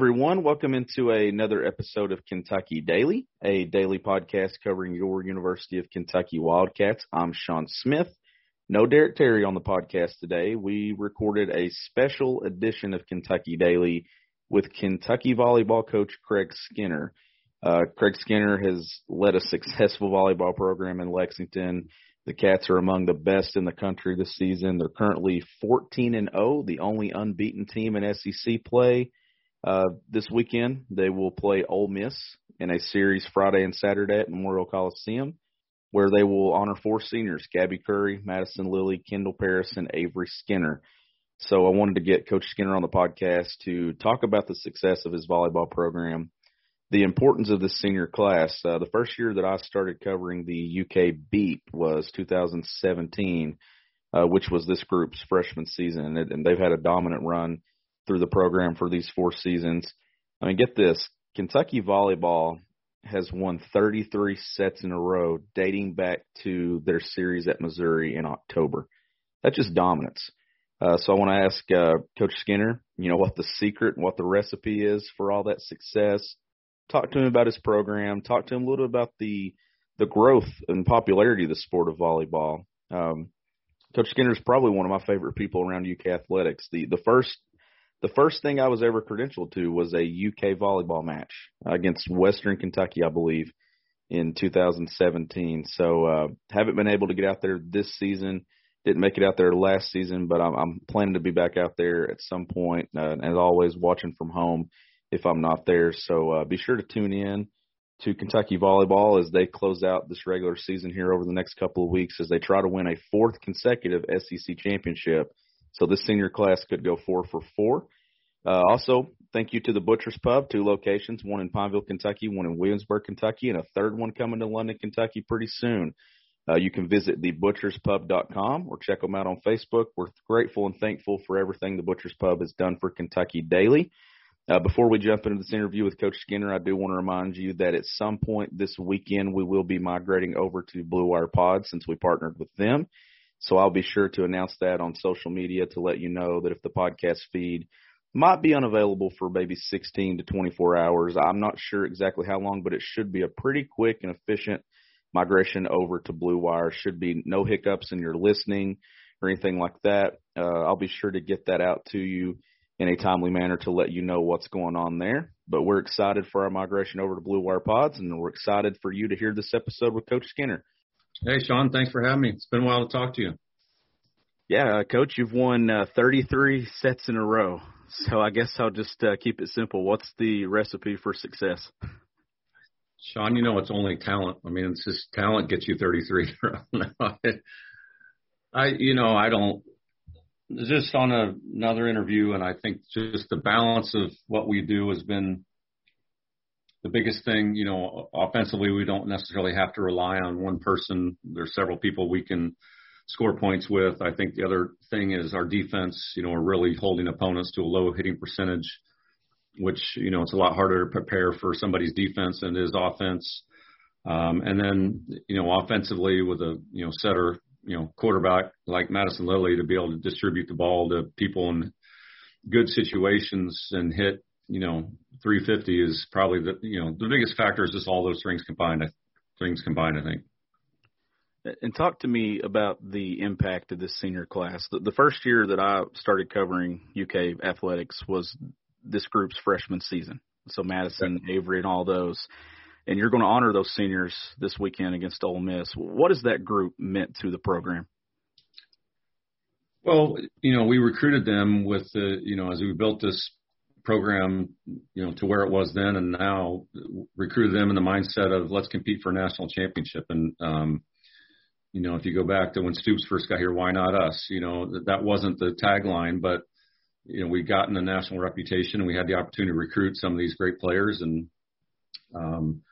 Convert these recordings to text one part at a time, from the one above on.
Everyone. Welcome into another episode of Kentucky Daily, a daily podcast covering your University of Kentucky Wildcats. I'm Sean Smith. No Derek Terry on the podcast today. We recorded a special edition of Kentucky Daily with Kentucky volleyball coach Craig Skinner. Uh, Craig Skinner has led a successful volleyball program in Lexington. The Cats are among the best in the country this season. They're currently 14 and 0, the only unbeaten team in SEC play. Uh, this weekend, they will play Ole Miss in a series Friday and Saturday at Memorial Coliseum, where they will honor four seniors Gabby Curry, Madison Lilly, Kendall Paris, and Avery Skinner. So I wanted to get Coach Skinner on the podcast to talk about the success of his volleyball program, the importance of the senior class. Uh, the first year that I started covering the UK beat was 2017, uh, which was this group's freshman season, and, and they've had a dominant run through the program for these four seasons. I mean, get this Kentucky volleyball has won 33 sets in a row dating back to their series at Missouri in October. That's just dominance. Uh, so I want to ask uh, Coach Skinner, you know, what the secret, and what the recipe is for all that success. Talk to him about his program. Talk to him a little bit about the the growth and popularity of the sport of volleyball. Um, Coach Skinner is probably one of my favorite people around UK athletics. The the first the first thing I was ever credentialed to was a UK volleyball match against Western Kentucky, I believe, in 2017. So uh, haven't been able to get out there this season. Didn't make it out there last season, but I'm, I'm planning to be back out there at some point. Uh, as always, watching from home if I'm not there. So uh, be sure to tune in to Kentucky volleyball as they close out this regular season here over the next couple of weeks as they try to win a fourth consecutive SEC championship so this senior class could go four for four. Uh, also, thank you to the Butcher's Pub, two locations, one in Pineville, Kentucky, one in Williamsburg, Kentucky, and a third one coming to London, Kentucky pretty soon. Uh, you can visit thebutcherspub.com or check them out on Facebook. We're grateful and thankful for everything the Butcher's Pub has done for Kentucky Daily. Uh, before we jump into this interview with Coach Skinner, I do want to remind you that at some point this weekend we will be migrating over to Blue Wire Pod since we partnered with them. So I'll be sure to announce that on social media to let you know that if the podcast feed might be unavailable for maybe 16 to 24 hours, I'm not sure exactly how long, but it should be a pretty quick and efficient migration over to Blue Wire. Should be no hiccups in your listening or anything like that. Uh, I'll be sure to get that out to you in a timely manner to let you know what's going on there. But we're excited for our migration over to Blue Wire Pods, and we're excited for you to hear this episode with Coach Skinner. Hey, Sean, thanks for having me. It's been a while to talk to you. Yeah, uh, Coach, you've won uh, 33 sets in a row. So I guess I'll just uh, keep it simple. What's the recipe for success? Sean, you know it's only talent. I mean, it's just talent gets you 33. I, you know, I don't. Just on a, another interview, and I think just the balance of what we do has been the biggest thing, you know, offensively, we don't necessarily have to rely on one person. There's several people we can score points with. I think the other thing is our defense, you know, we're really holding opponents to a low hitting percentage, which, you know, it's a lot harder to prepare for somebody's defense than it is offense. Um, and then, you know, offensively with a, you know, setter, you know, quarterback like Madison Lilly to be able to distribute the ball to people in good situations and hit you know, 350 is probably the you know the biggest factor is just all those things combined. Things combined, I think. And talk to me about the impact of this senior class. The, the first year that I started covering UK athletics was this group's freshman season. So Madison, Avery, and all those. And you're going to honor those seniors this weekend against Ole Miss. What has that group meant to the program? Well, you know, we recruited them with the, you know, as we built this program, you know, to where it was then and now, recruited them in the mindset of let's compete for a national championship. And um, you know, if you go back to when Stoops first got here, why not us? You know, that, that wasn't the tagline, but you know, we've gotten a national reputation and we had the opportunity to recruit some of these great players and um,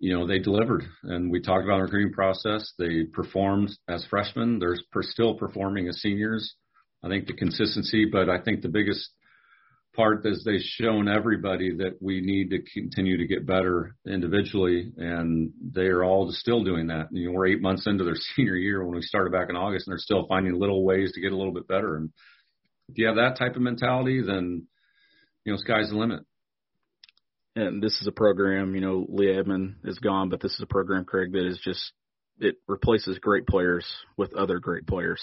you know, they delivered. And we talked about the recruiting process. They performed as freshmen. They're per, still performing as seniors. I think the consistency, but I think the biggest part is they've shown everybody that we need to continue to get better individually, and they are all still doing that. You know, we're eight months into their senior year when we started back in August, and they're still finding little ways to get a little bit better. And if you have that type of mentality, then you know, sky's the limit and this is a program, you know, Leah Edmond is gone, but this is a program, Craig, that is just it replaces great players with other great players.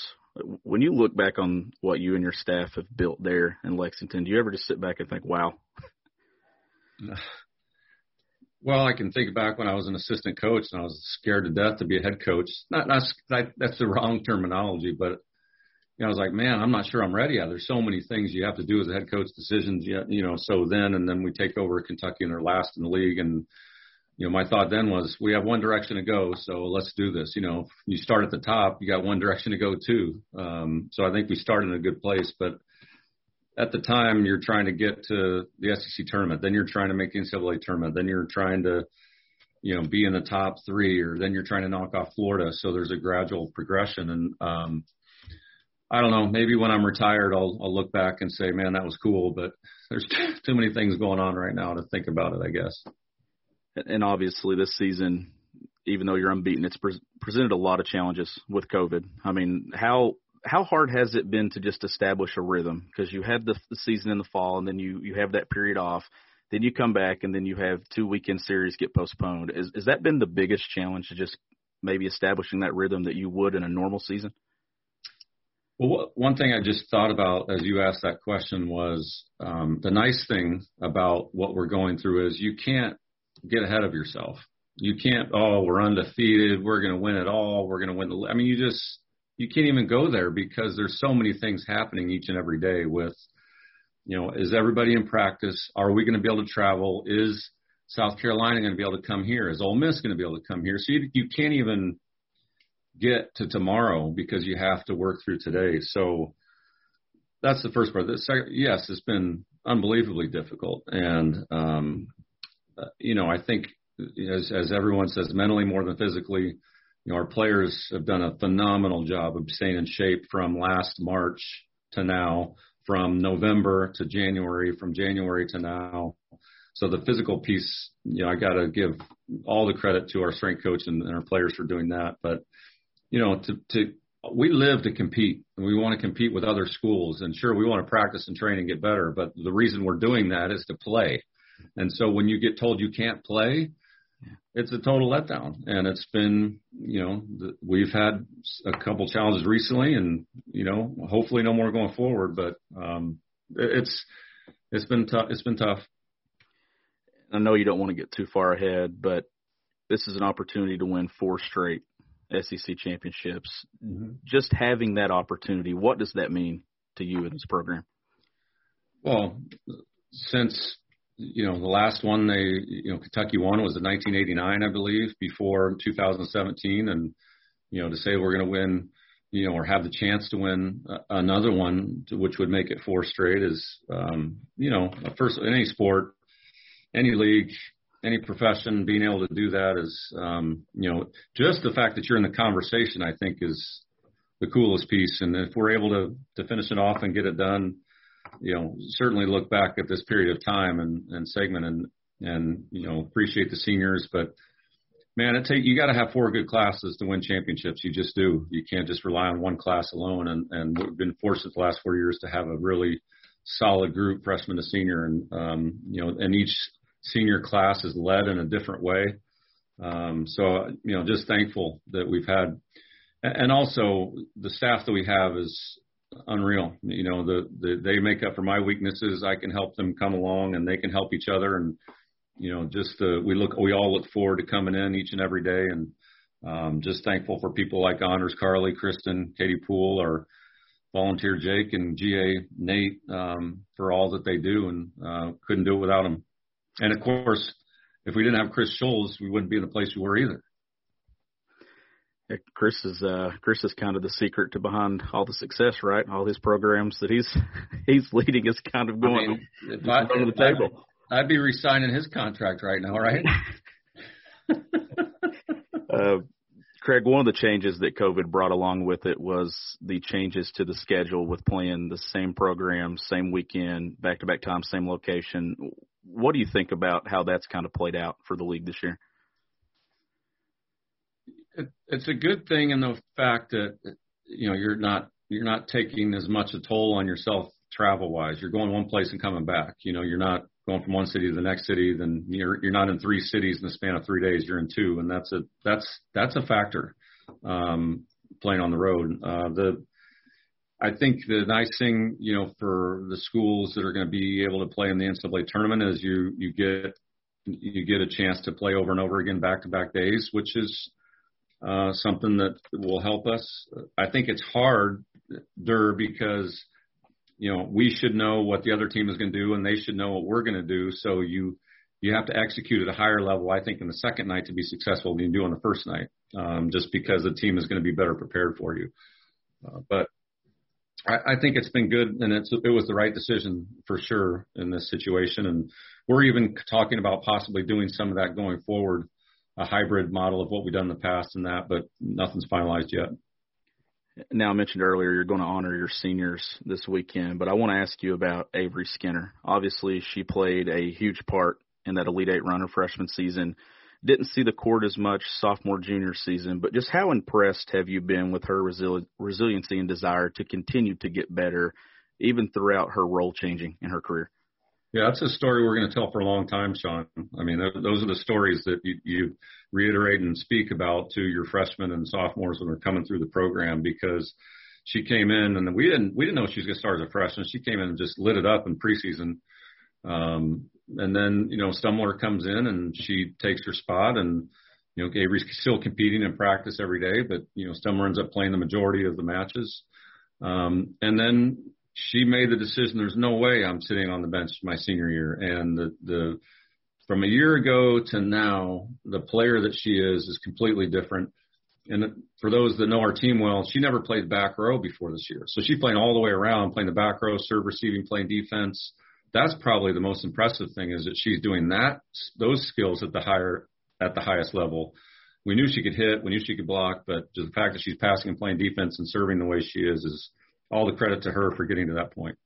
When you look back on what you and your staff have built there in Lexington, do you ever just sit back and think, "Wow"? Well, I can think back when I was an assistant coach and I was scared to death to be a head coach. Not, not that's the wrong terminology, but you know, I was like, man, I'm not sure I'm ready yet. There's so many things you have to do as a head coach, decisions yet, you know. So then, and then we take over Kentucky and they're last in the league, and you know, my thought then was we have one direction to go, so let's do this. You know, you start at the top, you got one direction to go too. Um, so I think we started in a good place, but at the time you're trying to get to the SEC tournament, then you're trying to make the NCAA tournament, then you're trying to, you know, be in the top three, or then you're trying to knock off Florida. So there's a gradual progression, and um, I don't know. Maybe when I'm retired, I'll I'll look back and say, man, that was cool. But there's too many things going on right now to think about it. I guess. And obviously, this season, even though you're unbeaten, it's pre- presented a lot of challenges with COVID. I mean, how how hard has it been to just establish a rhythm? Because you had the, the season in the fall, and then you you have that period off. Then you come back, and then you have two weekend series get postponed. Is is that been the biggest challenge to just maybe establishing that rhythm that you would in a normal season? Well, one thing I just thought about as you asked that question was um, the nice thing about what we're going through is you can't get ahead of yourself. You can't, oh, we're undefeated. We're going to win it all. We're going to win the. I mean, you just you can't even go there because there's so many things happening each and every day. With, you know, is everybody in practice? Are we going to be able to travel? Is South Carolina going to be able to come here? Is Ole Miss going to be able to come here? So you you can't even get to tomorrow because you have to work through today. So that's the first part. The second, yes, it's been unbelievably difficult, and um, Uh, you know, I think as as everyone says, mentally more than physically. You know, our players have done a phenomenal job of staying in shape from last March to now, from November to January, from January to now. So the physical piece, you know, I got to give all the credit to our strength coach and, and our players for doing that. But you know, to, to we live to compete and we want to compete with other schools and sure we want to practice and train and get better but the reason we're doing that is to play and so when you get told you can't play it's a total letdown and it's been you know the, we've had a couple challenges recently and you know hopefully no more going forward but um it's it's been tough it's been tough i know you don't want to get too far ahead but this is an opportunity to win four straight SEC championships. Mm-hmm. Just having that opportunity, what does that mean to you in this program? Well, since you know the last one they you know Kentucky won was in 1989, I believe, before 2017, and you know to say we're going to win, you know, or have the chance to win another one, which would make it four straight, is um, you know first in any sport, any league, any profession being able to do that is um, you know just the fact that you're in the conversation I think is the coolest piece. And if we're able to to finish it off and get it done you know certainly look back at this period of time and and segment and and you know appreciate the seniors but man it take you got to have four good classes to win championships you just do you can't just rely on one class alone and and we've been fortunate the last four years to have a really solid group freshman to senior and um you know and each senior class is led in a different way. Um, so, you know, just thankful that we've had, and also the staff that we have is unreal. You know, the, the they make up for my weaknesses. I can help them come along, and they can help each other. And you know, just uh, we look, we all look forward to coming in each and every day, and um, just thankful for people like Anders Carly, Kristen, Katie Poole, or volunteer Jake and GA Nate um, for all that they do, and uh, couldn't do it without them. And of course, if we didn't have Chris Scholes, we wouldn't be in the place we were either. Chris is uh, Chris is kind of the secret to behind all the success, right? All his programs that he's he's leading is kind of going I mean, I, to the table. I'd, I'd be resigning his contract right now, right? uh, Craig, one of the changes that COVID brought along with it was the changes to the schedule with playing the same program, same weekend, back to back time, same location. What do you think about how that's kind of played out for the league this year? It, it's a good thing in the fact that you know you're not you're not taking as much a toll on yourself travel wise. You're going one place and coming back. You know, you're not going from one city to the next city. Then you're you're not in three cities in the span of three days. You're in two, and that's a that's that's a factor. Um, playing on the road. Uh, the I think the nice thing, you know, for the schools that are going to be able to play in the NCAA tournament is you you get you get a chance to play over and over again back to back days, which is uh, something that will help us. I think it's hard, Dur, because you know we should know what the other team is going to do, and they should know what we're going to do. So you you have to execute at a higher level, I think, in the second night to be successful than you do on the first night, um, just because the team is going to be better prepared for you. Uh, but I, I think it's been good, and it's it was the right decision for sure in this situation. And we're even talking about possibly doing some of that going forward a hybrid model of what we've done in the past and that, but nothing's finalized yet. Now, I mentioned earlier you're going to honor your seniors this weekend, but I want to ask you about Avery Skinner. Obviously, she played a huge part in that Elite Eight runner freshman season. Didn't see the court as much sophomore junior season, but just how impressed have you been with her resili- resiliency and desire to continue to get better, even throughout her role changing in her career? Yeah, that's a story we're going to tell for a long time, Sean. I mean, those are the stories that you, you reiterate and speak about to your freshmen and sophomores when they're coming through the program because she came in and we didn't we didn't know she was going to start as a freshman. She came in and just lit it up in preseason. Um, and then you know Stumler comes in and she takes her spot and you know Avery's still competing in practice every day, but you know Stumler ends up playing the majority of the matches. Um, and then she made the decision. There's no way I'm sitting on the bench my senior year. And the the from a year ago to now, the player that she is is completely different. And for those that know our team well, she never played back row before this year. So she's playing all the way around, playing the back row, serve, receiving, playing defense. That's probably the most impressive thing is that she's doing that those skills at the higher at the highest level. We knew she could hit, we knew she could block, but just the fact that she's passing and playing defense and serving the way she is is all the credit to her for getting to that point.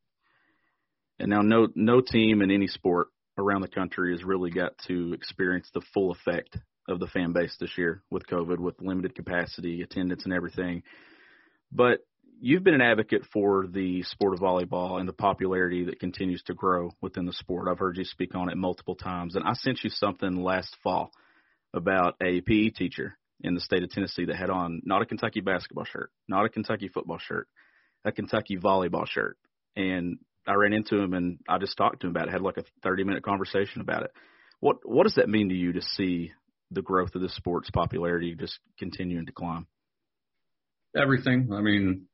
And now, no no team in any sport around the country has really got to experience the full effect of the fan base this year with COVID, with limited capacity, attendance, and everything. But you've been an advocate for the sport of volleyball and the popularity that continues to grow within the sport. I've heard you speak on it multiple times, and I sent you something last fall about a PE teacher in the state of Tennessee that had on not a Kentucky basketball shirt, not a Kentucky football shirt, a Kentucky volleyball shirt. And I ran into him and I just talked to him about it, had like a 30 minute conversation about it. What, what does that mean to you to see the growth of the sport's popularity just continuing to climb? Everything. I mean,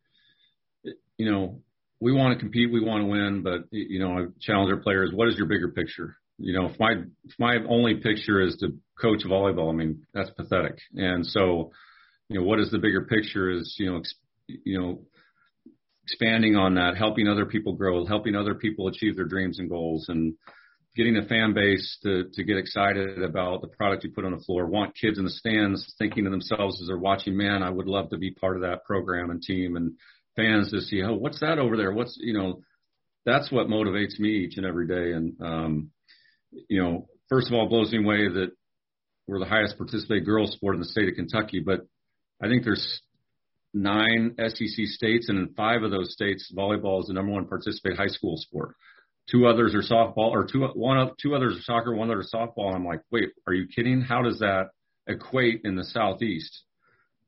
you know, we want to compete, we want to win, but you know, I challenge our players. What is your bigger picture? You know, if my if my only picture is to coach volleyball, I mean that's pathetic. And so, you know, what is the bigger picture? Is you know, ex, you know, expanding on that, helping other people grow, helping other people achieve their dreams and goals, and getting the fan base to to get excited about the product you put on the floor. Want kids in the stands thinking to themselves as they're watching, man, I would love to be part of that program and team, and fans to see, oh, what's that over there? What's you know, that's what motivates me each and every day. And um, you know, first of all, blows me away that we're the highest participated girls sport in the state of Kentucky, but I think there's nine SEC states, and in five of those states, volleyball is the number one participated high school sport. Two others are softball, or two one of two others are soccer, one other is softball. And I'm like, wait, are you kidding? How does that equate in the southeast?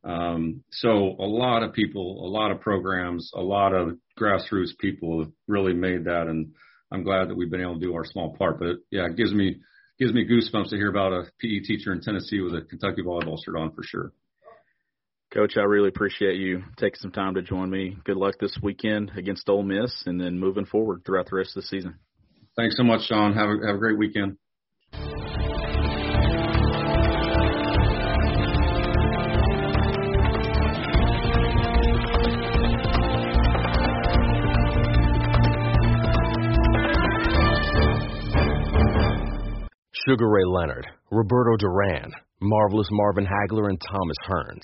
Um, so a lot of people, a lot of programs, a lot of grassroots people have really made that, and I'm glad that we've been able to do our small part. But yeah, it gives me gives me goosebumps to hear about a PE teacher in Tennessee with a Kentucky volleyball shirt on for sure. Coach, I really appreciate you taking some time to join me. Good luck this weekend against Ole Miss, and then moving forward throughout the rest of the season. Thanks so much, Sean. Have a, have a great weekend. Sugar Ray Leonard, Roberto Duran, Marvelous Marvin Hagler, and Thomas Hearns.